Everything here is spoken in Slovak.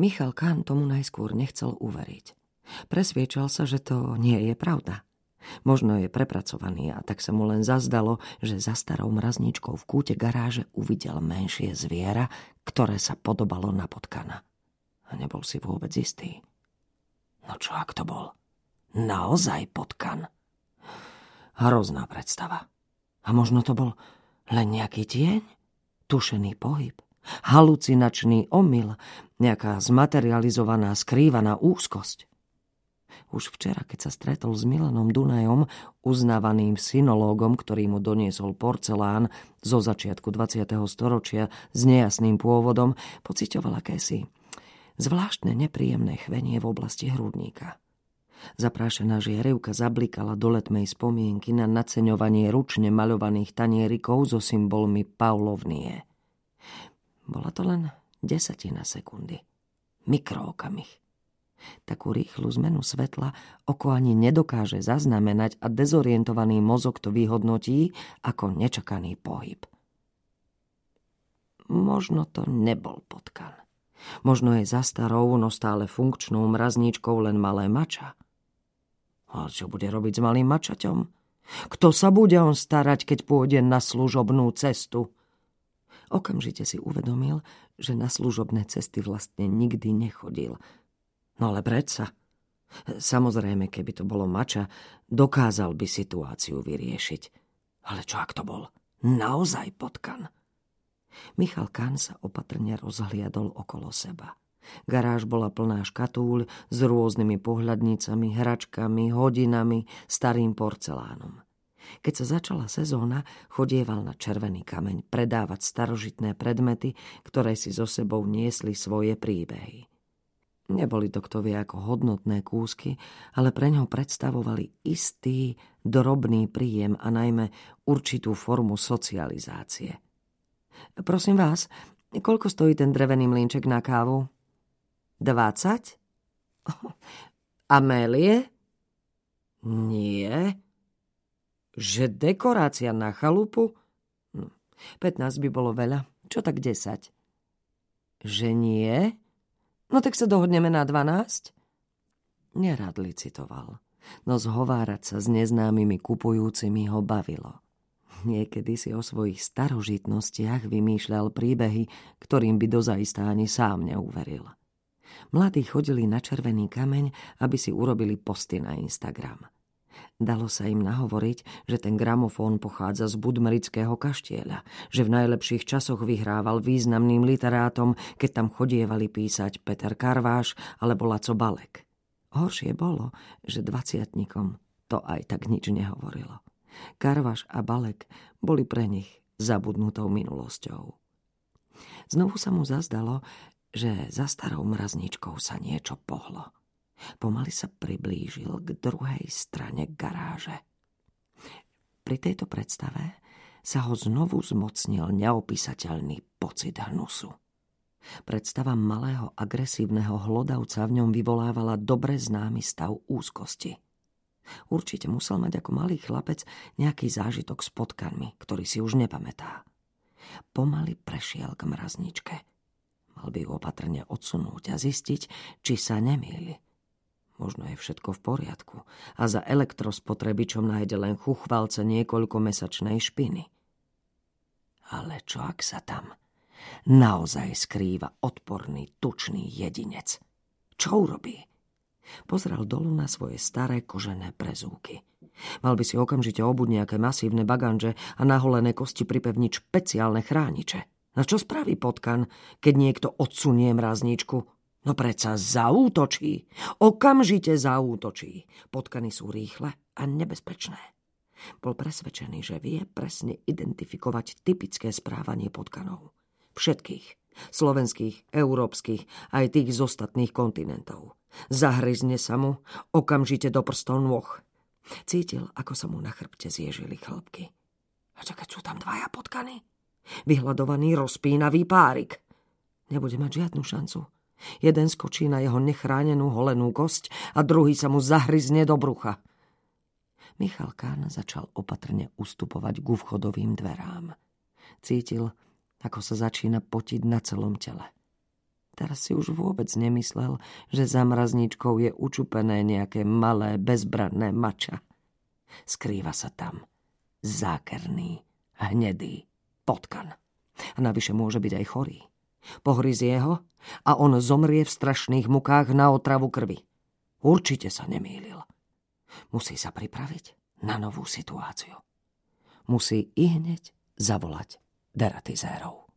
Michal Kahn tomu najskôr nechcel uveriť. Presviečal sa, že to nie je pravda. Možno je prepracovaný a tak sa mu len zazdalo, že za starou mrazničkou v kúte garáže uvidel menšie zviera, ktoré sa podobalo na potkana. A nebol si vôbec istý. No čo ak to bol? Naozaj potkan? Hrozná predstava. A možno to bol len nejaký tieň? Tušený pohyb? Halucinačný omyl? Nejaká zmaterializovaná, skrývaná úzkosť? Už včera, keď sa stretol s Milanom Dunajom, uznávaným synológom, ktorý mu doniesol porcelán zo začiatku 20. storočia s nejasným pôvodom, pocitoval akési zvláštne nepríjemné chvenie v oblasti hrudníka. Zaprášená žiarivka zablikala do letmej spomienky na naceňovanie ručne maľovaných tanierikov so symbolmi Paulovnie. Bola to len desatina sekundy. Mikrookamih. Takú rýchlu zmenu svetla oko ani nedokáže zaznamenať a dezorientovaný mozog to vyhodnotí ako nečakaný pohyb. Možno to nebol potkan. Možno je za starou, no stále funkčnou mrazničkou len malé mača. Ale čo bude robiť s malým mačaťom? Kto sa bude on starať, keď pôjde na služobnú cestu? Okamžite si uvedomil, že na služobné cesty vlastne nikdy nechodil. No ale predsa. Samozrejme, keby to bolo mača, dokázal by situáciu vyriešiť. Ale čo ak to bol? Naozaj potkan. Michal Kahn sa opatrne rozhliadol okolo seba. Garáž bola plná škatúľ s rôznymi pohľadnicami, hračkami, hodinami, starým porcelánom. Keď sa začala sezóna, chodieval na červený kameň predávať starožitné predmety, ktoré si so sebou niesli svoje príbehy. Neboli to kto vie ako hodnotné kúsky, ale pre ňo predstavovali istý, drobný príjem a najmä určitú formu socializácie. Prosím vás, koľko stojí ten drevený mlínček na kávu? 20? Amélie? Nie. Že dekorácia na chalupu? 15 hm, by bolo veľa. Čo tak 10? Že nie? No tak sa dohodneme na 12? Nerad licitoval, no zhovárať sa s neznámymi kupujúcimi ho bavilo. Niekedy si o svojich starožitnostiach vymýšľal príbehy, ktorým by dozaistá ani sám neuveril. Mladí chodili na červený kameň, aby si urobili posty na Instagram. Dalo sa im nahovoriť, že ten gramofón pochádza z budmerického kaštieľa, že v najlepších časoch vyhrával významným literátom, keď tam chodievali písať Peter Karváš alebo Laco Balek. Horšie bolo, že dvaciatnikom to aj tak nič nehovorilo. Karvaš a Balek boli pre nich zabudnutou minulosťou. Znovu sa mu zazdalo, že za starou mrazničkou sa niečo pohlo. Pomaly sa priblížil k druhej strane garáže. Pri tejto predstave sa ho znovu zmocnil neopísateľný pocit hnusu. Predstava malého agresívneho hlodavca v ňom vyvolávala dobre známy stav úzkosti. Určite musel mať ako malý chlapec nejaký zážitok s potkanmi, ktorý si už nepamätá. Pomaly prešiel k mrazničke – Mal by ju opatrne odsunúť a zistiť, či sa nemýli. Možno je všetko v poriadku a za elektrospotrebičom nájde len chuchvalce niekoľkomesačnej špiny. Ale čo ak sa tam naozaj skrýva odporný, tučný jedinec? Čo urobí? Pozrel dolu na svoje staré kožené prezúky. Mal by si okamžite obuť nejaké masívne baganže a naholené kosti pripevniť špeciálne chrániče. No čo spraví potkan, keď niekto odsunie mrazničku? No predsa zaútočí. Okamžite zaútočí. Potkany sú rýchle a nebezpečné. Bol presvedčený, že vie presne identifikovať typické správanie potkanov. Všetkých. Slovenských, európskych, aj tých z ostatných kontinentov. Zahryzne sa mu okamžite do prstov nôh. Cítil, ako sa mu na chrbte zježili chlopky. A čakať, sú tam dvaja potkany? Vyhľadovaný rozpínavý párik. Nebude mať žiadnu šancu. Jeden skočí na jeho nechránenú holenú kosť a druhý sa mu zahryzne do brucha. Michal Kán začal opatrne ustupovať ku vchodovým dverám. Cítil, ako sa začína potiť na celom tele. teraz si už vôbec nemyslel, že za mrazničkou je učupené nejaké malé, bezbranné mača. Skrýva sa tam zákerný, hnedý potkan. A navyše môže byť aj chorý. Pohryzie ho a on zomrie v strašných mukách na otravu krvi. Určite sa nemýlil. Musí sa pripraviť na novú situáciu. Musí i hneď zavolať deratizérov.